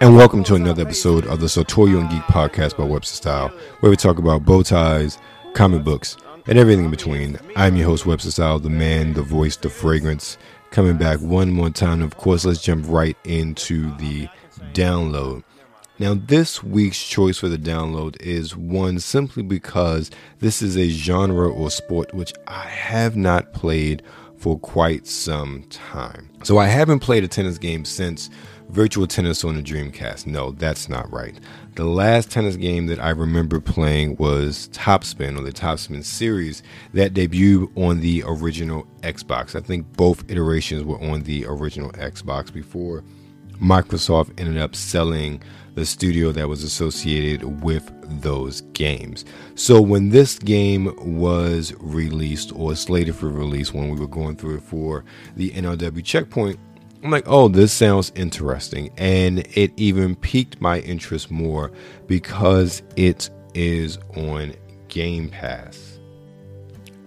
And welcome to another episode of the Sartorial and Geek podcast by Webster Style, where we talk about bow ties, comic books, and everything in between. I'm your host, Webster Style, the man, the voice, the fragrance. Coming back one more time. Of course, let's jump right into the download. Now, this week's choice for the download is one simply because this is a genre or sport which I have not played for quite some time. So, I haven't played a tennis game since Virtual Tennis on the Dreamcast. No, that's not right. The last tennis game that I remember playing was Topspin or the Topspin series that debuted on the original Xbox. I think both iterations were on the original Xbox before Microsoft ended up selling the studio that was associated with those games. So when this game was released or slated for release when we were going through it for the NRW checkpoint, I'm like, oh, this sounds interesting. And it even piqued my interest more because it is on Game Pass.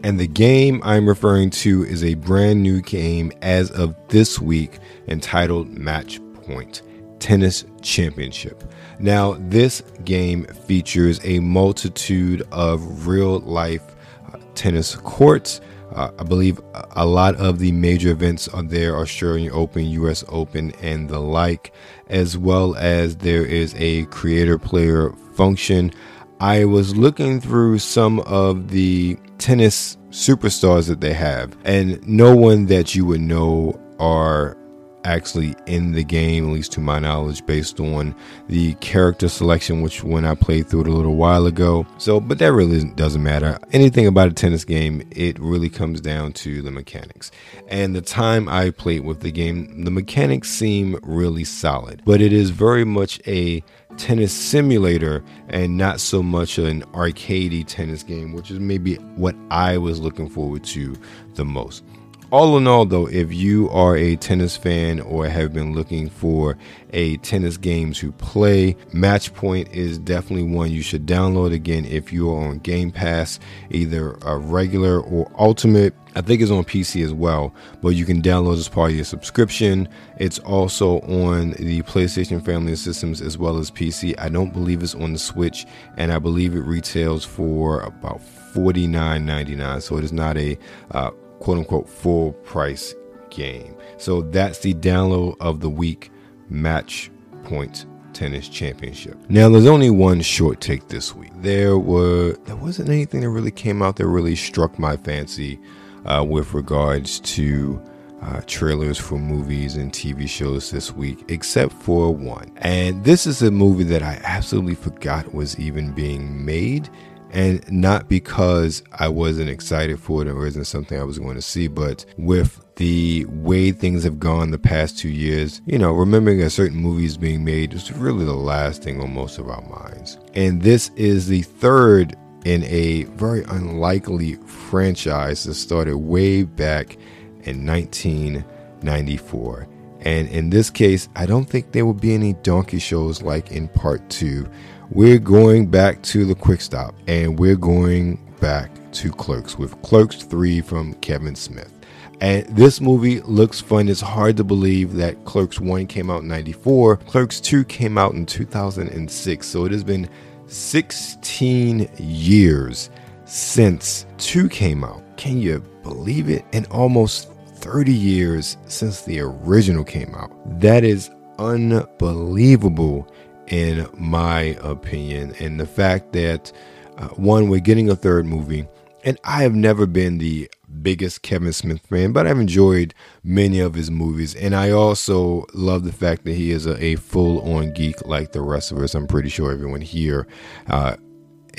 And the game I'm referring to is a brand new game as of this week entitled Match Point Tennis Championship. Now, this game features a multitude of real life uh, tennis courts uh, I believe a lot of the major events are there are Australian Open, US Open, and the like, as well as there is a creator player function. I was looking through some of the tennis superstars that they have, and no one that you would know are actually in the game, at least to my knowledge, based on the character selection, which when I played through it a little while ago. So, but that really doesn't matter. Anything about a tennis game, it really comes down to the mechanics. And the time I played with the game, the mechanics seem really solid, but it is very much a tennis simulator and not so much an arcadey tennis game, which is maybe what I was looking forward to the most all in all, though, if you are a tennis fan or have been looking for a tennis game to play, Matchpoint is definitely one you should download again if you are on Game Pass, either a regular or ultimate. I think it's on PC as well, but you can download as part of your subscription. It's also on the PlayStation family of systems as well as PC. I don't believe it's on the Switch, and I believe it retails for about $49.99. So it is not a uh, quote unquote full price game. So that's the download of the week match point tennis championship. Now there's only one short take this week. There were there wasn't anything that really came out that really struck my fancy uh, with regards to uh, trailers for movies and TV shows this week, except for one. And this is a movie that I absolutely forgot was even being made and not because I wasn't excited for it or isn't something I was going to see, but with the way things have gone the past two years, you know, remembering a certain movies being made is really the last thing on most of our minds. And this is the third in a very unlikely franchise that started way back in 1994. And in this case, I don't think there will be any donkey shows like in part two we're going back to the quick stop and we're going back to Clerks with Clerks 3 from Kevin Smith. And this movie looks fun. It's hard to believe that Clerks 1 came out in 94, Clerks 2 came out in 2006. So it has been 16 years since 2 came out. Can you believe it? And almost 30 years since the original came out. That is unbelievable in my opinion. And the fact that, uh, one, we're getting a third movie. And I have never been the biggest Kevin Smith fan, but I've enjoyed many of his movies. And I also love the fact that he is a, a full on geek like the rest of us. I'm pretty sure everyone here uh,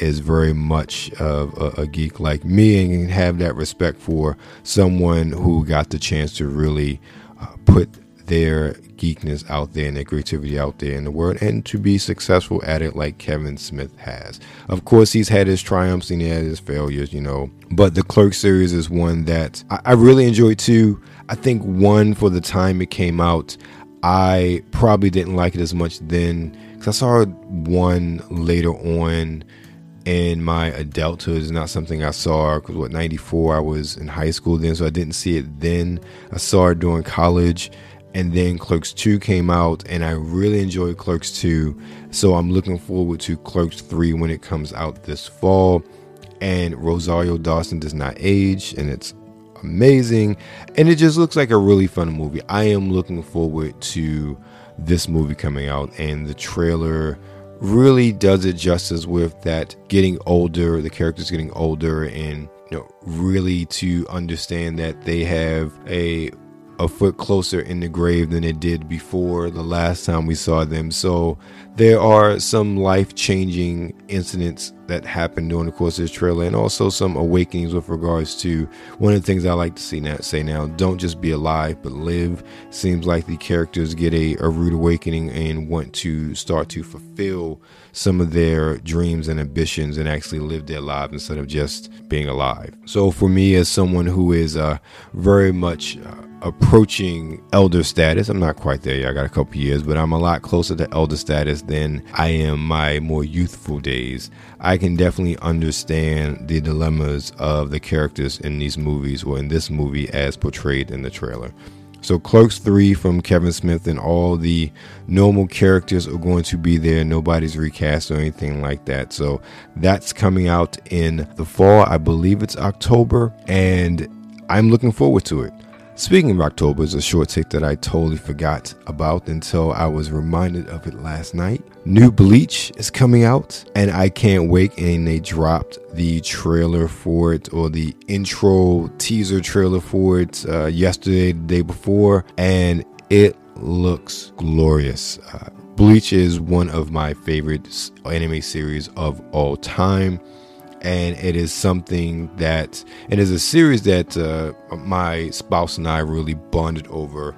is very much of a, a, geek like me and have that respect for someone who got the chance to really uh, put their geekness out there and their creativity out there in the world and to be successful at it like Kevin Smith has. Of course, he's had his triumphs and he had his failures, you know, but the Clerk series is one that I, I really enjoyed too. I think one for the time it came out, I probably didn't like it as much then because I saw one later on in my adulthood is not something I saw because what 94 I was in high school then so I didn't see it then I saw it during college and then Clerks 2 came out, and I really enjoyed Clerks 2. So I'm looking forward to Clerks 3 when it comes out this fall. And Rosario Dawson does not age, and it's amazing. And it just looks like a really fun movie. I am looking forward to this movie coming out, and the trailer really does it justice with that getting older, the characters getting older, and you know, really to understand that they have a a foot closer in the grave than it did before the last time we saw them. So there are some life changing incidents that happened during the course of this trailer, and also some awakenings with regards to one of the things I like to see now, say now don't just be alive, but live. Seems like the characters get a, a rude awakening and want to start to fulfill some of their dreams and ambitions and actually live their lives instead of just being alive. So for me, as someone who is uh, very much uh, approaching elder status. I'm not quite there yet. I got a couple years, but I'm a lot closer to elder status than I am my more youthful days. I can definitely understand the dilemmas of the characters in these movies or in this movie as portrayed in the trailer. So Clerks 3 from Kevin Smith and all the normal characters are going to be there. Nobody's recast or anything like that. So that's coming out in the fall. I believe it's October and I'm looking forward to it. Speaking of October is a short take that I totally forgot about until I was reminded of it last night. New Bleach is coming out and I can't wait and they dropped the trailer for it or the intro teaser trailer for it uh, yesterday, the day before and it looks glorious. Uh, Bleach is one of my favorite anime series of all time and it is something that it is a series that uh, my spouse and I really bonded over.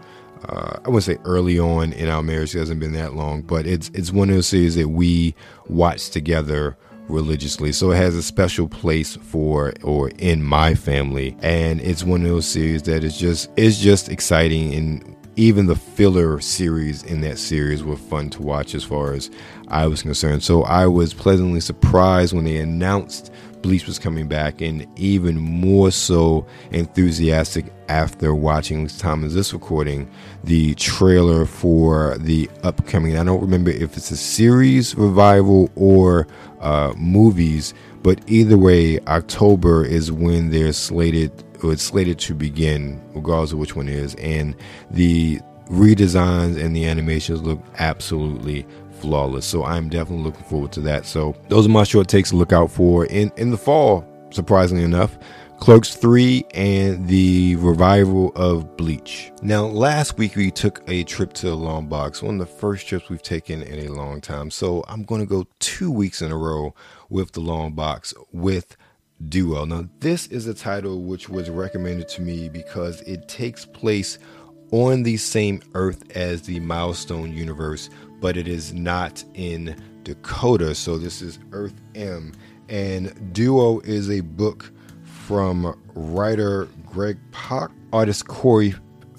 Uh, I wouldn't say early on in our marriage; it hasn't been that long, but it's it's one of those series that we watch together religiously. So it has a special place for or in my family, and it's one of those series that is just is just exciting and even the filler series in that series were fun to watch as far as I was concerned. So I was pleasantly surprised when they announced Bleach was coming back, and even more so enthusiastic after watching time as this recording the trailer for the upcoming. I don't remember if it's a series revival or uh, movies, but either way, October is when they're slated it's slated to begin, regardless of which one is, and the redesigns and the animations look absolutely flawless. So I'm definitely looking forward to that. So those are my short takes to look out for in in the fall. Surprisingly enough, Clerks 3 and the revival of Bleach. Now, last week we took a trip to the Long Box, one of the first trips we've taken in a long time. So I'm going to go two weeks in a row with the Long Box with Duo. Now, this is a title which was recommended to me because it takes place on the same Earth as the Milestone universe, but it is not in Dakota. So, this is Earth M. And Duo is a book from writer Greg Pak, artist Corey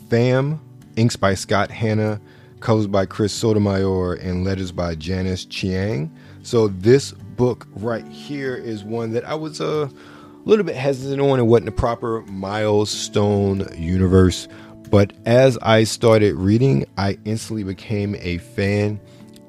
Pham, inks by Scott Hanna, colors by Chris Sotomayor, and letters by Janice Chiang. So, this book right here is one that I was uh, a little bit hesitant on. It wasn't a proper milestone universe. But as I started reading, I instantly became a fan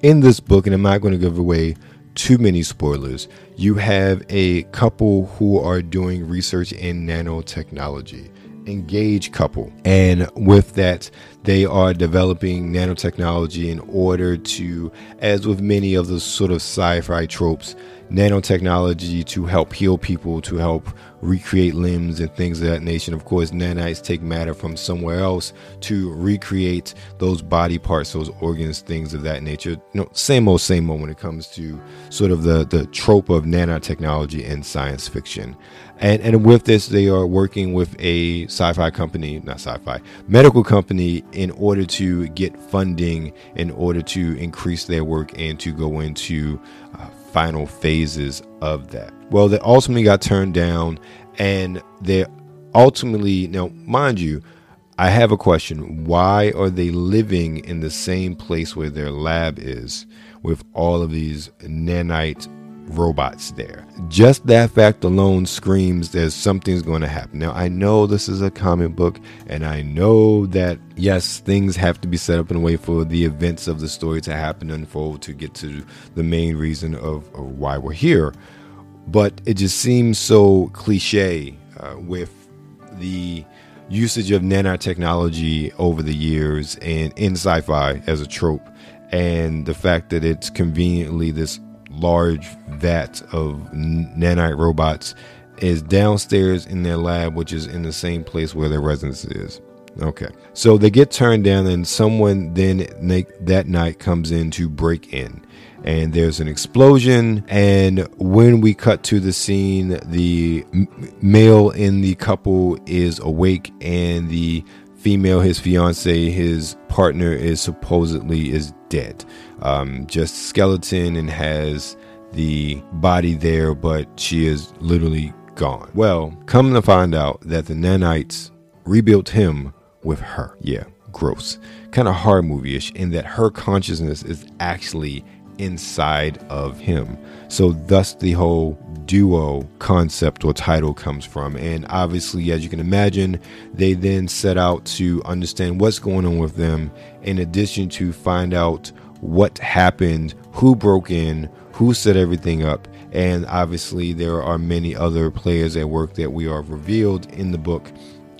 in this book, and I'm not going to give away too many spoilers. You have a couple who are doing research in nanotechnology engaged couple. And with that, they are developing nanotechnology in order to, as with many of the sort of sci fi tropes, nanotechnology to help heal people, to help recreate limbs and things of that nature. Of course, nanites take matter from somewhere else to recreate those body parts, those organs, things of that nature. You know, same old, same old when it comes to sort of the, the trope of nanotechnology in science fiction. And, and with this, they are working with a sci fi company, not sci fi, medical company in order to get funding, in order to increase their work and to go into uh, final phases of that. Well, they ultimately got turned down, and they ultimately, now, mind you, I have a question. Why are they living in the same place where their lab is with all of these nanite robots there. Just that fact alone screams that something's going to happen. Now, I know this is a comic book, and I know that, yes, things have to be set up in a way for the events of the story to happen and unfold to get to the main reason of, of why we're here. But it just seems so cliche uh, with the usage of nanotechnology over the years and in sci-fi as a trope and the fact that it's conveniently this large vat of nanite robots is downstairs in their lab, which is in the same place where their residence is. Okay. So they get turned down, and someone then that night comes in to break in. And there's an explosion. And when we cut to the scene, the male in the couple is awake, and the female, his fiance, his partner, is supposedly is dead. Um, just skeleton and has the body there, but she is literally gone. Well, come to find out that the nanites rebuilt him with her. Yeah, gross. Kind of horror movie ish in that her consciousness is actually inside of him. So, thus, the whole duo concept or title comes from. And obviously, as you can imagine, they then set out to understand what's going on with them, in addition to find out what happened, who broke in, who set everything up. And obviously, there are many other players at work that we are revealed in the book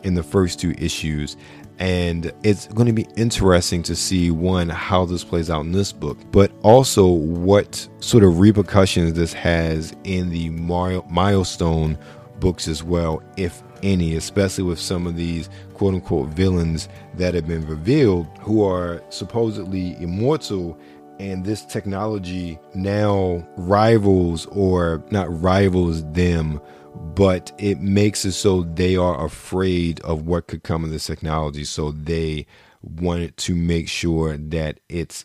in the first two issues. And it's going to be interesting to see one, how this plays out in this book, but also what sort of repercussions this has in the milestone books as well, if any, especially with some of these quote unquote villains that have been revealed who are supposedly immortal. And this technology now rivals, or not rivals them, but it makes it so they are afraid of what could come of this technology. So they wanted to make sure that it's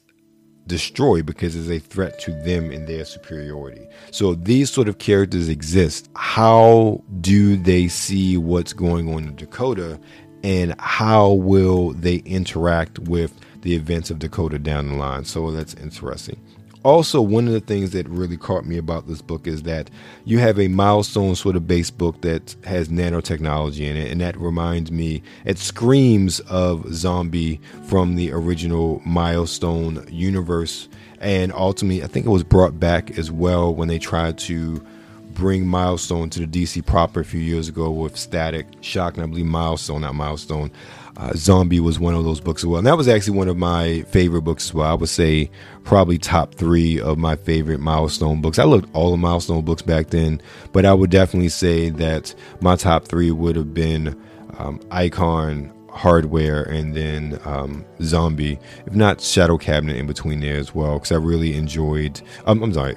destroyed because it's a threat to them and their superiority. So these sort of characters exist. How do they see what's going on in Dakota and how will they interact with the events of Dakota down the line? So that's interesting also one of the things that really caught me about this book is that you have a milestone sort of base book that has nanotechnology in it and that reminds me it screams of zombie from the original milestone universe. And ultimately i think it was brought back as well when they tried to bring milestone to the dc proper a few years ago with static shock and i believe milestone not milestone uh, Zombie was one of those books as well. And that was actually one of my favorite books as well. I would say probably top three of my favorite milestone books. I looked all the milestone books back then, but I would definitely say that my top three would have been um, Icon, Hardware, and then um, Zombie, if not Shadow Cabinet in between there as well, because I really enjoyed. Um, I'm sorry,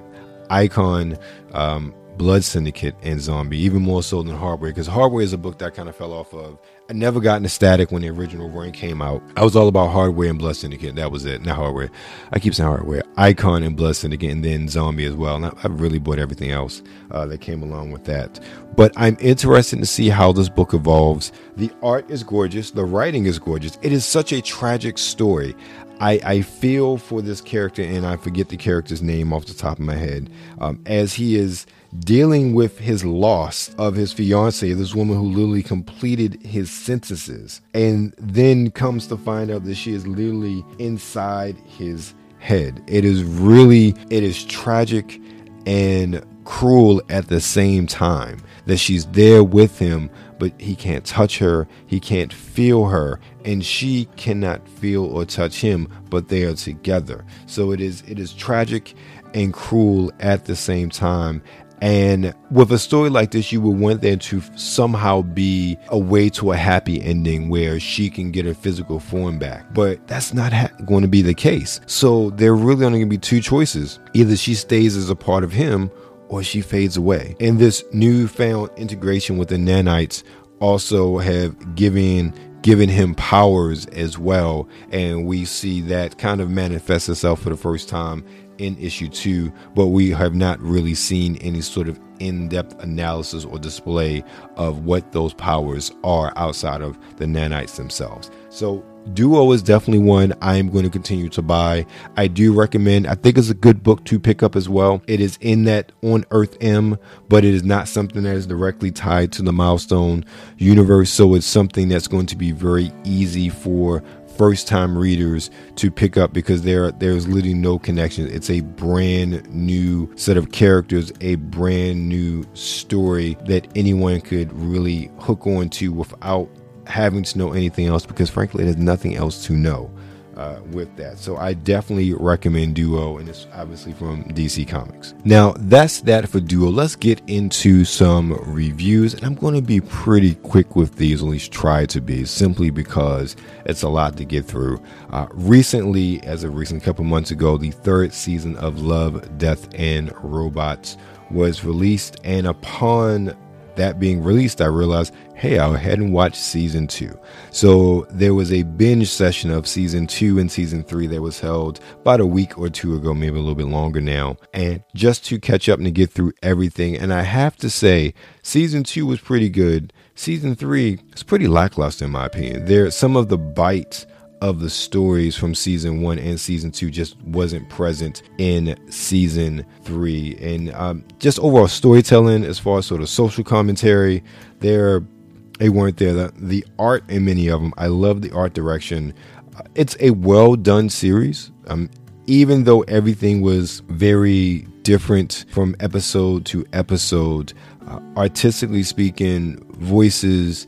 Icon. Um, Blood Syndicate and Zombie, even more so than Hardware, because Hardware is a book that kind of fell off of I never got into Static when the original run came out. I was all about Hardware and Blood Syndicate. That was it. Not Hardware. I keep saying Hardware. Icon and Blood Syndicate, and then Zombie as well. And I, I really bought everything else uh, that came along with that. But I'm interested to see how this book evolves. The art is gorgeous. The writing is gorgeous. It is such a tragic story. I, I feel for this character, and I forget the character's name off the top of my head, um, as he is dealing with his loss of his fiance, this woman who literally completed his sentences, and then comes to find out that she is literally inside his head. It is really, it is tragic and cruel at the same time that she's there with him, but he can't touch her, he can't feel her, and she cannot feel or touch him, but they are together. So it is it is tragic and cruel at the same time and with a story like this, you would want there to somehow be a way to a happy ending where she can get her physical form back. But that's not ha- going to be the case. So there really only going to be two choices. Either she stays as a part of him or she fades away. And this newfound integration with the nanites also have given given him powers as well and we see that kind of manifest itself for the first time in issue two, but we have not really seen any sort of in depth analysis or display of what those powers are outside of the nanites themselves. So, Duo is definitely one I am going to continue to buy. I do recommend, I think it's a good book to pick up as well. It is in that on Earth M, but it is not something that is directly tied to the milestone universe. So it's something that's going to be very easy for first time readers to pick up because there there's literally no connection. It's a brand new set of characters, a brand new story that anyone could really hook on to without having to know anything else because frankly there's nothing else to know uh, with that. So I definitely recommend Duo, and it's obviously from DC Comics. Now that's that for Duo. Let's get into some reviews, and I'm going to be pretty quick with these, at least try to be, simply because it's a lot to get through. Uh, recently, as a recent couple months ago, the third season of Love, Death, and Robots was released, and upon that being released, I realized, hey, I'll head and watch season two. So there was a binge session of season two and season three that was held about a week or two ago, maybe a little bit longer now. And just to catch up and to get through everything. And I have to say, season two was pretty good. Season three is pretty lackluster in my opinion. There some of the bites of the stories from season one and season two just wasn't present in season three. And um, just overall storytelling, as far as sort of social commentary, there they weren't there. The, the art in many of them, I love the art direction. Uh, it's a well done series. Um, even though everything was very different from episode to episode, uh, artistically speaking, voices,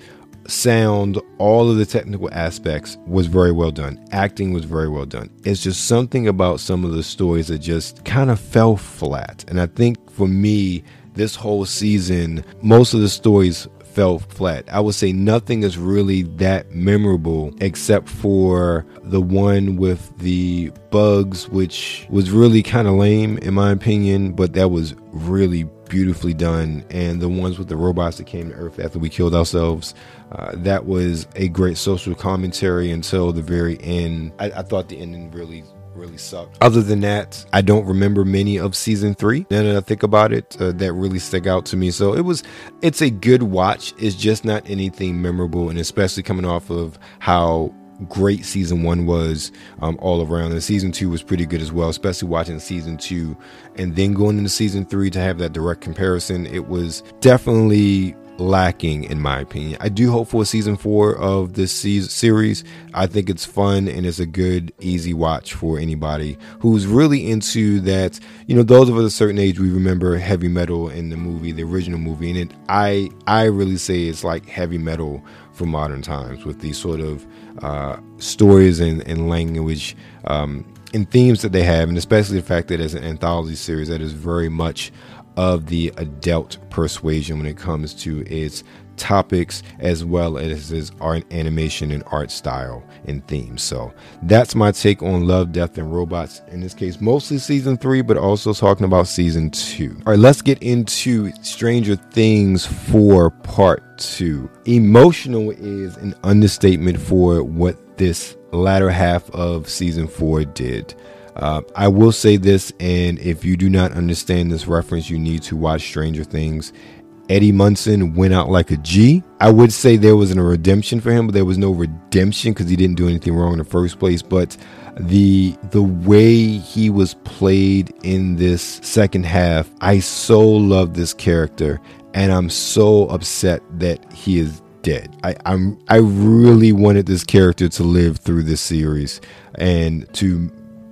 sound, all of the technical aspects was very well done. Acting was very well done. It's just something about some of the stories that just kind of fell flat. And I think for me, this whole season, most of the stories fell flat. I would say nothing is really that memorable except for the one with the bugs, which was really kind of lame in my opinion, but that was really beautifully done. And the ones with the robots that came to Earth after we killed ourselves, uh, that was a great social commentary until the very end. I, I thought the ending really really sucked. Other than that, I don't remember many of season three. Now that I think about it, uh, that really stuck out to me. So it was, it's a good watch. It's just not anything memorable, and especially coming off of how great season one was um, all around and season two was pretty good as well especially watching season two and then going into season three to have that direct comparison it was definitely lacking in my opinion. I do hope for season four of this series. I think it's fun and it's a good, easy watch for anybody who's really into that. You know, those of us a certain age, we remember heavy metal in the movie, the original movie, and it, I I really say it's like heavy metal for modern times with these sort of uh, stories and, and language. Um, and themes that they have, and especially the fact that it's an anthology series that is very much of the adult persuasion when it comes to its topics as well as its art animation and art style and themes. So that's my take on Love, Death, and Robots. In this case, mostly season three, but also talking about season two. All right, let's get into Stranger Things for part two. Emotional is an understatement for what this latter half of season four did. Uh, I will say this, and if you do not understand this reference, you need to watch Stranger Things. Eddie Munson went out like a G. I would say there was a redemption for him, but there was no redemption because he didn't do anything wrong in the first place. But the the way he was played in this second half, I so love this character, and I'm so upset that he is dead. I, I'm I really wanted this character to live through this series and to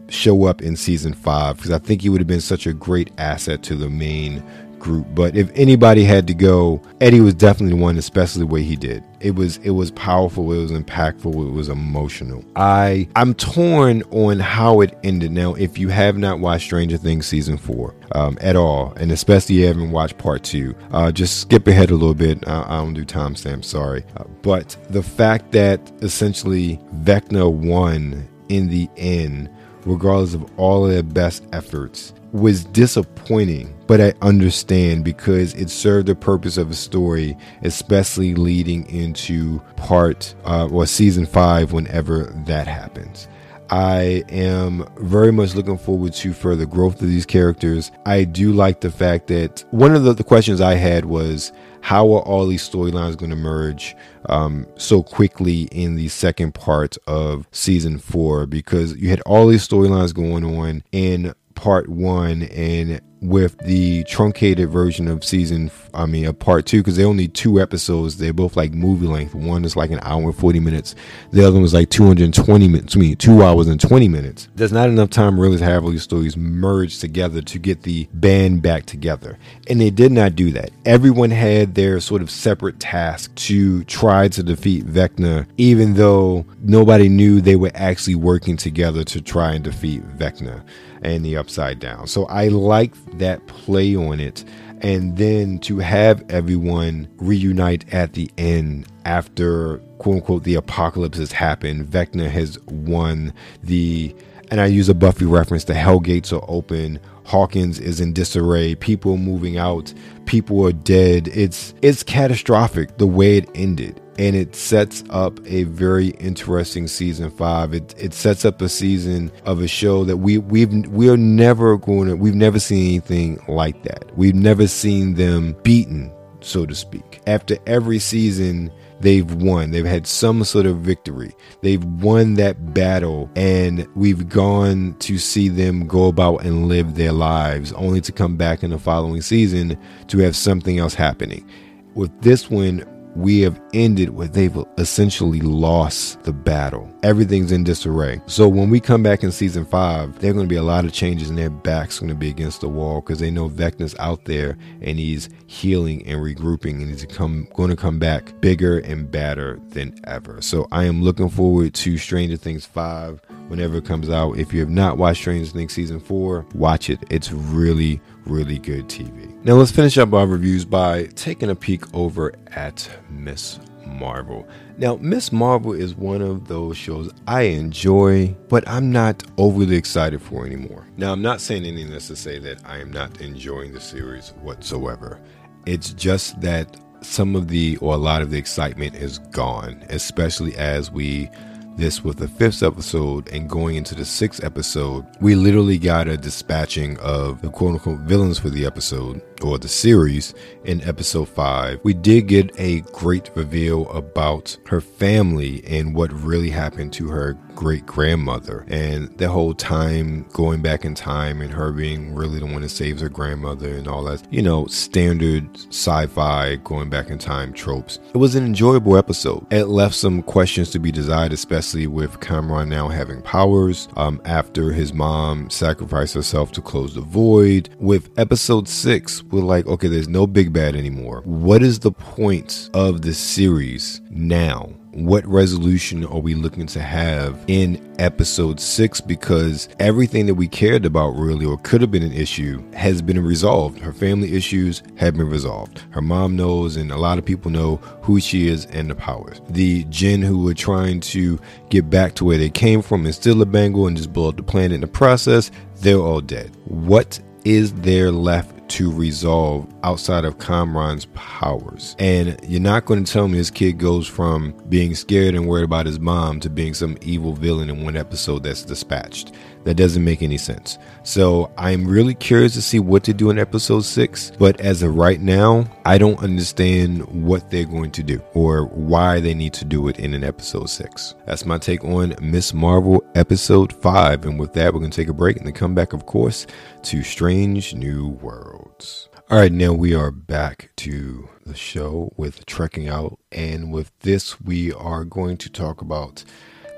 show up in season five because I think he would have been such a great asset to the main group. But if anybody had to go, Eddie was definitely the one, especially the way he did. It was it was powerful, it was impactful, it was emotional. I I'm torn on how it ended. Now, if you have not watched Stranger Things season four um, at all, and especially you haven't watched part two, uh, just skip ahead a little bit. I, I don't do timestamps, sorry. Uh, but the fact that essentially Vecna won in the end regardless of all of their best efforts, was disappointing. But I understand because it served the purpose of a story, especially leading into part uh, or season five, whenever that happens. I am very much looking forward to further growth of these characters. I do like the fact that one of the, the questions I had was how are all these storylines going to merge um, so quickly in the second part of season four? Because you had all these storylines going on in part one and with the truncated version of season i mean a part two because they're only two episodes. They're both like movie length. One is like an hour and 40 minutes. The other one was like 220 minutes I mean two hours and 20 minutes. There's not enough time really to have all these stories merged together to get the band back together. And they did not do that. Everyone had their sort of separate task to try to defeat vecna even though nobody knew they were actually working together to try and defeat vecna and the upside down. So I like that play on it. And then to have everyone reunite at the end after quote unquote the apocalypse has happened, Vecna has won the and I use a Buffy reference, the hell gates are open. Hawkins is in disarray, people moving out, people are dead. It's it's catastrophic the way it ended and it sets up a very interesting season five. It it sets up a season of a show that we we've we're never going to we've never seen anything like that. We've never seen them beaten, so to speak. After every season, they've won. They've had some sort of victory. They've won that battle, and we've gone to see them go about and live their lives, only to come back in the following season to have something else happening. With this one, we have ended where they've essentially lost the battle. Everything's in disarray. So when we come back in season five, there are going to be a lot of changes and their back's going to be against the wall because they know Vecna's out there and he's healing and regrouping and he's come, going to come back bigger and badder than ever. So I am looking forward to Stranger Things 5 whenever it comes out. If you have not watched Stranger Things season 4, watch it. It's really, really good TV. Now let's finish up our reviews by taking a peek over at Miss Marvel. Now, Miss Marvel is one of those shows I enjoy, but I'm not overly excited for anymore. Now, I'm not saying any of this to say that I am not enjoying the series whatsoever. It's just that some of the or a lot of the excitement is gone, especially as we this was the fifth episode and going into the sixth episode, we literally got a dispatching of the quote unquote villains for the episode or the series in episode five. We did get a great reveal about her family and what really happened to her great grandmother and the whole time going back in time and her being really the one that saves her grandmother and all that, you know, standard sci fi going back in time tropes. It was an enjoyable episode. It left some questions to be desired, especially with Kamran now having powers um, after his mom sacrificed herself to close the void. With episode six, we're like, okay, there's no big bad anymore. What is the point of the series now? What resolution are we looking to have in episode six? Because everything that we cared about, really, or could have been an issue, has been resolved. Her family issues have been resolved. Her mom knows, and a lot of people know who she is and the powers. The Jinn who were trying to get back to where they came from and steal a bangle and just blow up the planet in the process, they're all dead. What is there left to resolve outside of Kamran's powers. And you're not going to tell me this kid goes from being scared and worried about his mom to being some evil villain in one episode that's dispatched. That doesn't make any sense. So I'm really curious to see what to do in episode six. But as of right now, I don't understand what they're going to do or why they need to do it in an episode six. That's my take on Miss Marvel episode five. And with that, we're going to take a break and then come back, of course, to Strange New Worlds. All right, now we are back to the show with Trekking Out. And with this, we are going to talk about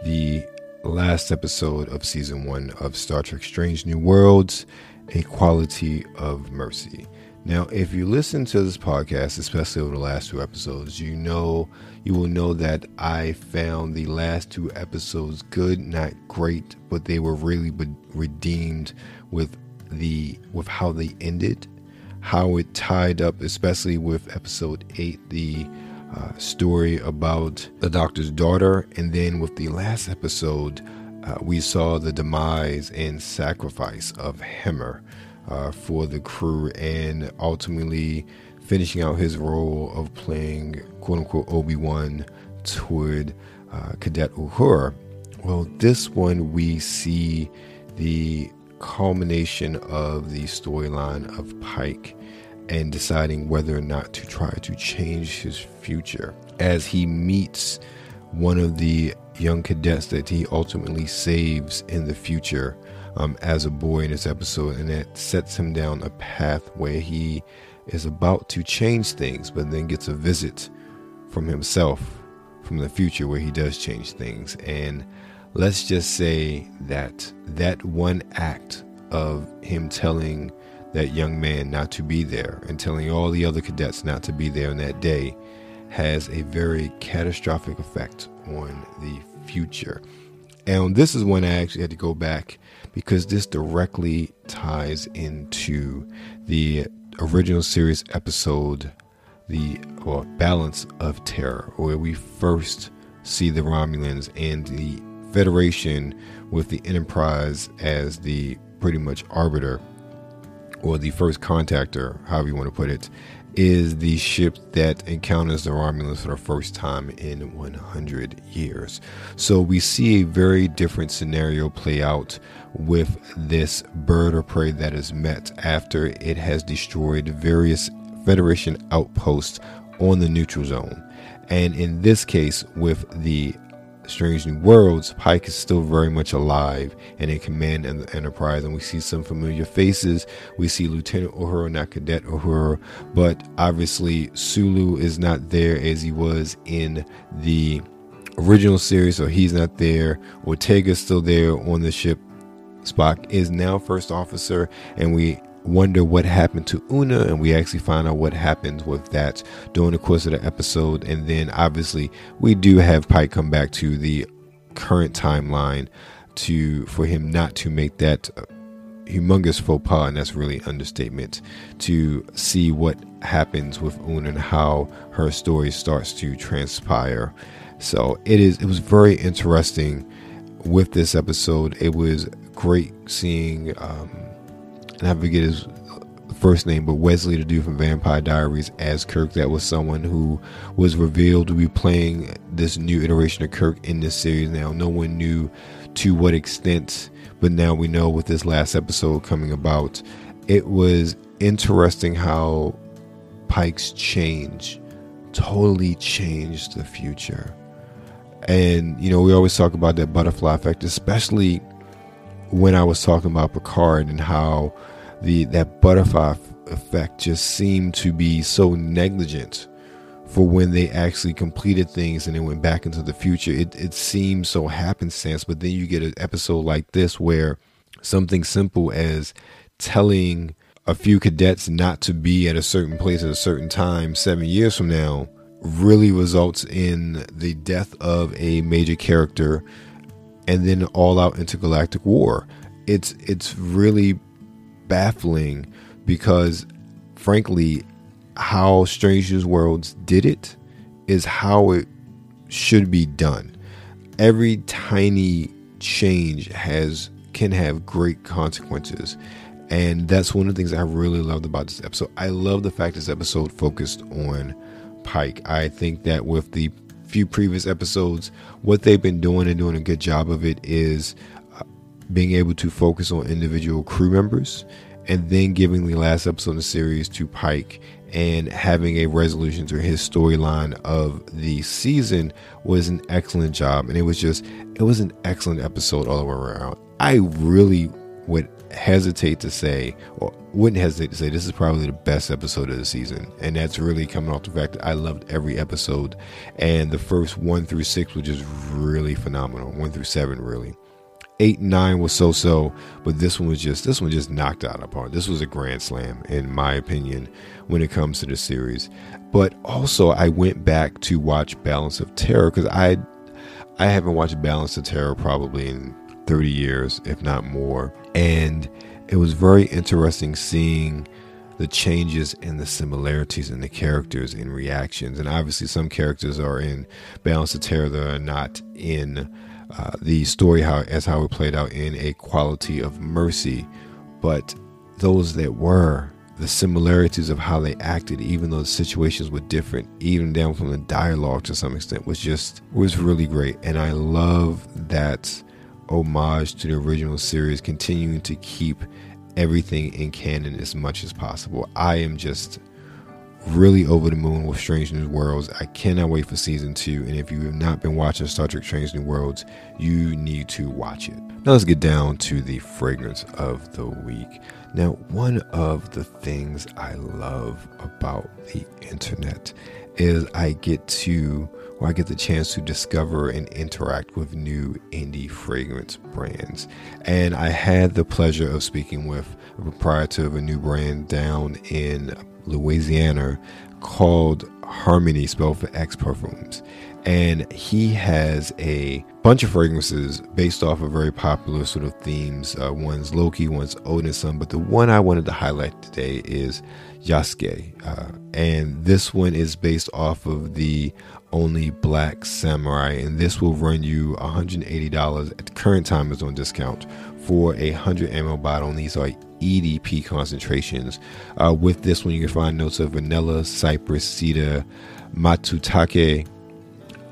the last episode of season one of Star Trek Strange New Worlds, A Quality of Mercy. Now, if you listen to this podcast, especially over the last two episodes, you know, you will know that I found the last two episodes good, not great, but they were really redeemed with the with how they ended, how it tied up, especially with episode eight, the uh, story about the doctor's daughter, and then with the last episode, uh, we saw the demise and sacrifice of Hemmer uh, for the crew, and ultimately finishing out his role of playing "quote unquote" Obi Wan toward uh, Cadet Uhura. Well, this one we see the culmination of the storyline of Pike and deciding whether or not to try to change his future as he meets one of the young cadets that he ultimately saves in the future um, as a boy in this episode, and that sets him down a path where he is about to change things, but then gets a visit from himself from the future where he does change things. And let's just say that that one act of him telling that young man not to be there and telling all the other cadets not to be there on that day has a very catastrophic effect on the future. And this is when I actually had to go back because this directly ties into the original series episode, the well, Balance of Terror, where we first see the Romulans and the Federation with the Enterprise as the pretty much arbiter or the first contactor, however you want to put it, is the ship that encounters the Romulans for the first time in 100 years. So we see a very different scenario play out with this bird of prey that is met after it has destroyed various Federation outposts on the neutral zone. And in this case, with the Strange New Worlds, Pike is still very much alive and in command of the Enterprise, and we see some familiar faces. We see Lieutenant Uhura, not Cadet Uhura, but obviously Sulu is not there as he was in the original series, so he's not there. Ortega's still there on the ship. Spock is now first officer, and we wonder what happened to Una, and we actually find out what happens with that during the course of the episode. And then obviously we do have Pike come back to the current timeline to for him not to make that uh, humongous faux pas, and that's really understatement to see what happens with Una and how her story starts to transpire. So it is. It was very interesting with this episode. It was great seeing. Um, and I forget his first name, but Wesley, the dude from Vampire Diaries, as Kirk. That was someone who was revealed to be playing this new iteration of Kirk in this series. Now, no one knew to what extent, but now we know with this last episode coming about. It was interesting how Pike's change totally changed the future. And, you know, we always talk about that butterfly effect, especially when I was talking about Picard and how the that butterfly effect just seemed to be so negligent for when they actually completed things and then went back into the future. It it seems so happenstance, but then you get an episode like this where something simple as telling a few cadets not to be at a certain place at a certain time seven years from now really results in the death of a major character and then all out intergalactic war. It's it's really baffling because frankly how Strange New Worlds did it is how it should be done. Every tiny change has can have great consequences. And that's one of the things I really loved about this episode. I love the fact this episode focused on Pike. I think that with the few previous episodes, what they've been doing and doing a good job of it is uh, being able to focus on individual crew members and then giving the last episode of the series to Pike and having a resolution to his storyline of the season was an excellent job. And it was just, it was an excellent episode all the way around. I really would hesitate to say, or wouldn't hesitate to say, this is probably the best episode of the season. And that's really coming off the fact that I loved every episode. And the first one through six was just really phenomenal. One through seven, really. Eight and nine was so so, but this one was just this one just knocked out apart. This was a grand slam, in my opinion, when it comes to the series. But also, I went back to watch Balance of Terror because I I haven't watched Balance of Terror probably in 30 years, if not more. And it was very interesting seeing the changes and the similarities in the characters and reactions. And obviously, some characters are in Balance of Terror that are not in uh, the story how as how it played out in A Quality of Mercy. But those that were the similarities of how they acted, even though the situations were different, even down from the dialogue to some extent, was just was really great. And I love that homage to the original series, continuing to keep everything in canon as much as possible. I am just really over the moon with Strange New Worlds. I cannot wait for season two. And if you have not been watching Star Trek Strange New Worlds, you need to watch it. Now let's get down to the fragrance of the week. Now, one of the things I love about the internet is I get to or I get the chance to discover and interact with new indie fragrance brands. And I had the pleasure of speaking with a proprietor of a new brand down in Louisiana called Harmony, spelled for X Perfumes. And he has a bunch of fragrances based off of very popular sort of themes. Uh, one's Loki, one's Odinson, but the one I wanted to highlight today is Yasuke. Uh, and this one is based off of the Only Black Samurai. And this will run you $180 at the current time is on discount for a 100 ml bottle. And these are EDP concentrations. Uh, with this one, you can find notes of vanilla, cypress, cedar, matsutake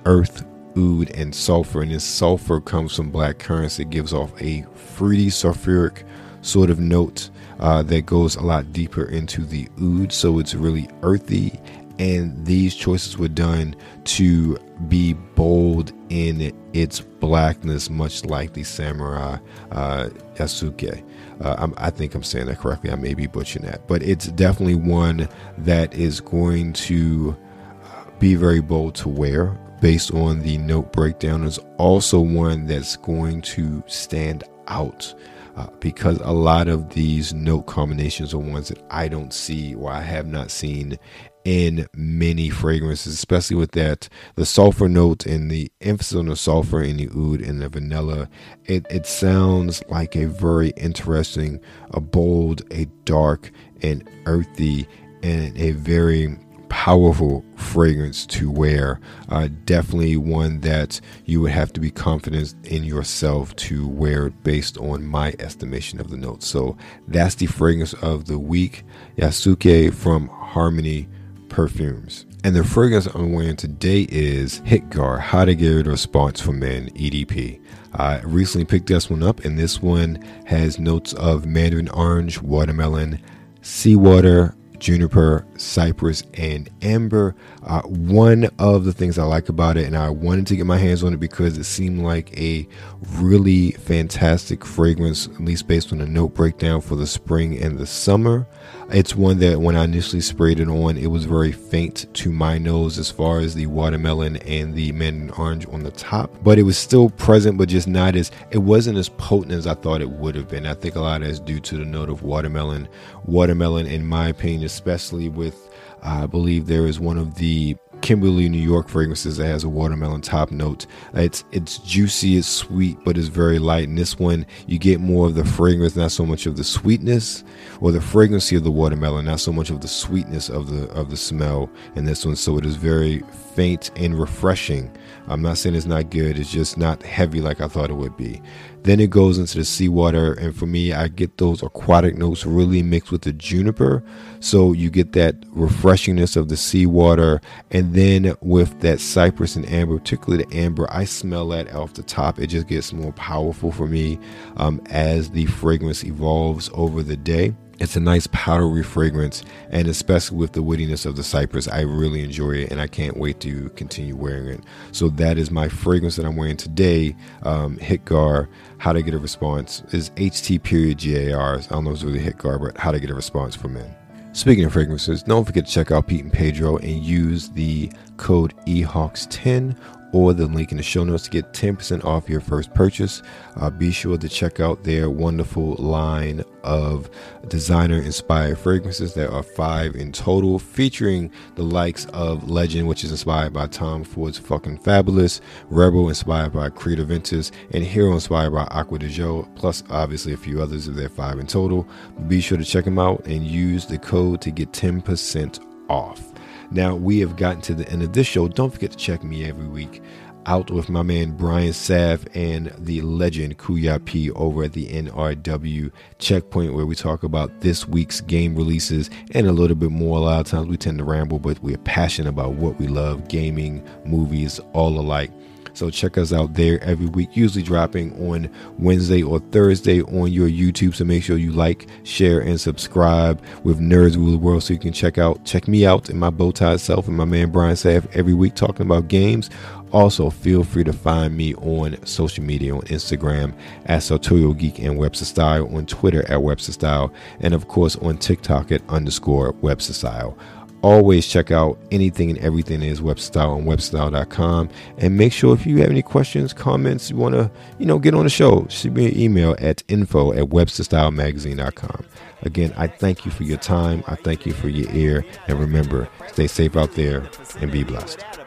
earth, oud, and sulfur. And this sulfur comes from black currants. It gives off a fruity, sulfuric sort of note uh, that goes a lot deeper into the oud. So it's really earthy. And these choices were done to be bold in its blackness, much like the samurai uh, Yasuke. Uh, i think I'm saying that correctly. I may be butchering that, but it's definitely one that is going to uh, be very bold to wear based on the note breakdown. It's also one that's going to stand out uh, because a lot of these note combinations are ones that I don't see or I have not seen in many fragrances, especially with that the sulfur note and the emphasis on the sulfur in the oud and the vanilla. It it sounds like a very interesting, a bold, a dark, and earthy, and a very powerful fragrance to wear. Uh, definitely one that you would have to be confident in yourself to wear based on my estimation of the notes. So that's the fragrance of the week. Yasuke from Xarmony perfumes. And the fragrance I'm wearing today is Hitgar How to Get a Response for Men EDP. I recently picked this one up, and this one has notes of mandarin orange, watermelon, seawater, juniper, cypress, and amber. Uh, one of the things I like about it, and I wanted to get my hands on it because it seemed like a really fantastic fragrance, at least based on the note breakdown for the spring and the summer. It's one that when I initially sprayed it on, it was very faint to my nose as far as the watermelon and the mandarin orange on the top, but it was still present, but just not as it wasn't as potent as I thought it would have been. I think a lot of that's due to the note of watermelon. Watermelon, in my opinion, especially with I believe there is one of the Kimberly, New York fragrances that has a watermelon top note. It's it's juicy, it's sweet, but it's very light. And this one, you get more of the fragrance, not so much of the sweetness or the fragrancy of the watermelon, not so much of the sweetness of the of the smell in this one. So it is very faint and refreshing. I'm not saying it's not good, it's just not heavy like I thought it would be. Then it goes into the seawater, and for me, I get those aquatic notes really mixed with the juniper. So you get that refreshingness of the seawater, and then with that cypress and amber, particularly the amber, I smell that off the top. It just gets more powerful for me um, as the fragrance evolves over the day. It's a nice powdery fragrance, and especially with the wittiness of the cypress, I really enjoy it, and I can't wait to continue wearing it. So that is my fragrance that I'm wearing today. Um, Hitgar, How to Get a Response is HT period GAR. I don't know if it's really Hitgar, but How to Get a Response for Men. Speaking of fragrances, don't forget to check out Pete and Pedro and use the code EHAWKES10 or the link in the show notes to get 10% off your first purchase. Uh, be sure to check out their wonderful line of designer inspired fragrances. There are five in total, featuring the likes of Legend, which is inspired by Tom Ford's fucking fabulous, Rebel, inspired by Creed Aventus, and Hero, inspired by Acqua di Gio, plus obviously a few others of their five in total. Be sure to check them out and use the code to get 10% off. Now, we have gotten to the end of this show. Don't forget to check me every week out with my man Brian Saff and the legend Kuya P over at the NRW checkpoint where we talk about this week's game releases and a little bit more. A lot of times we tend to ramble, but we're passionate about what we love gaming, movies, all alike. So check us out there every week, usually dropping on Wednesday or Thursday on your YouTube. So make sure you like, share, and subscribe with Nerds Rule the World so you can check out check me out and my bow tie self and my man Brian Saff every week talking about games. Also, feel free to find me on social media on Instagram at Sartorial Geek and Webster Style, on Twitter at Webster Style, and of course on TikTok at underscore Webster Style always check out anything and everything is webstyle on webstyle.com and make sure if you have any questions comments you want to you know get on the show shoot me an email at info at websterstylemagazine.com again i thank you for your time. I thank you for your ear. And remember stay safe out there and be blessed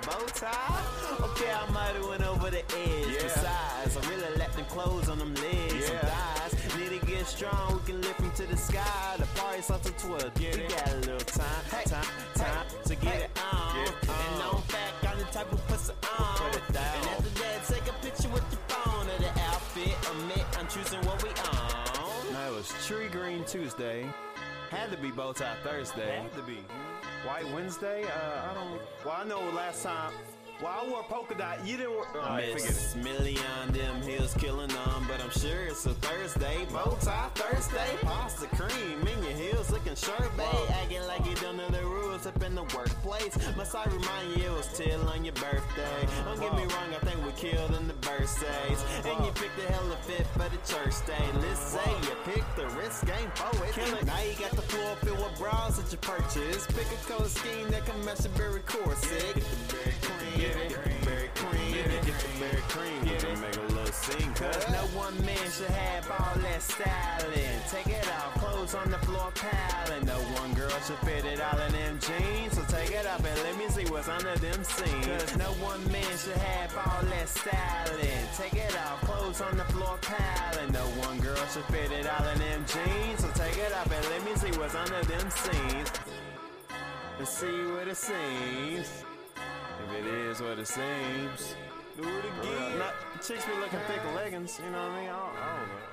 Tuesday. Had to be bow tie Thursday. Had to be. White Wednesday? Uh, I don't. Well, I know last time. Well, I wore polka dot. You didn't wear. Oh, Miss Millie on them hills killing them, but I'm sure it's a Thursday. Bow tie Thursday, pasta cream in your heels looking sharp, babe. Acting like you don't know the rules up in the workplace. Must I remind you it was till on your birthday? Don't get me wrong, I think we killed in the birthdays. And you picked the hell of fit for the church day. Let's say you picked the risk game for it. Now you got the floor filled with bras that you purchase. Pick a color scheme that can match your berry corset. Get the berry cream. Get it, berry cream. Get the berry cream. Get it, make a little scene. Cause no one man should have all that styling. Take it off, clothes on the floor piling. No one girl should fit it all in them jeans. So take it off and let me see what's under them seams. Cause no one man should have all that styling. Take it off, clothes on the floor piling. No one girl should fit it all in them jeans. So take it off and let me see what's under them seams. And see what it seems. If it is what it seems. Do it again. Not, chicks be looking thick leggings, you know what I mean? I don't, I don't know.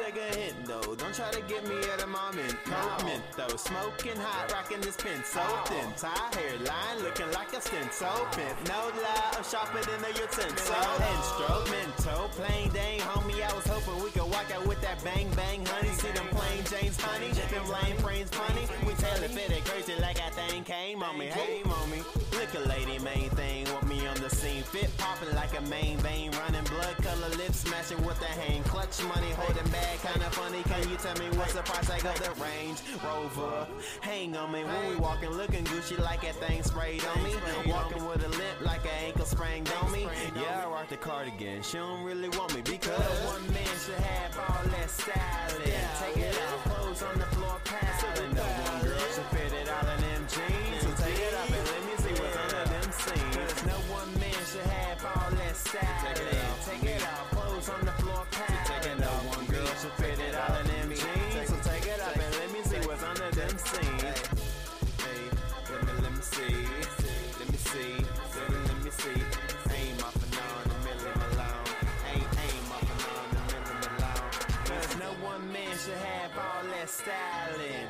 Take a hint though, don't try to get me at a moment. Coat mint though, smoking hot, rocking this pin so thin. Tie hairline, looking like a stint so pimp. No lie, I'm sharper than a utensil. Instrumental, plain dang, homie. I was hoping we could walk out with that bang bang, honey. See them plain James, honey. Them lame frames, funny. Came on me. Hey, mommy, look a lady, main thing with me on the scene. Fit popping like a main vein, running blood color lips, smashing with the hand. Clutch money, holding back, kinda funny. Can you tell me what's the price? I got the Range Rover. Hang on me when we walking, looking Gucci like that thing sprayed on me. Walking with a limp like an ankle sprained on me. Yeah, I rock the cardigan. She don't really want me because one man should have all that styling. Take it off, clothes on the floor,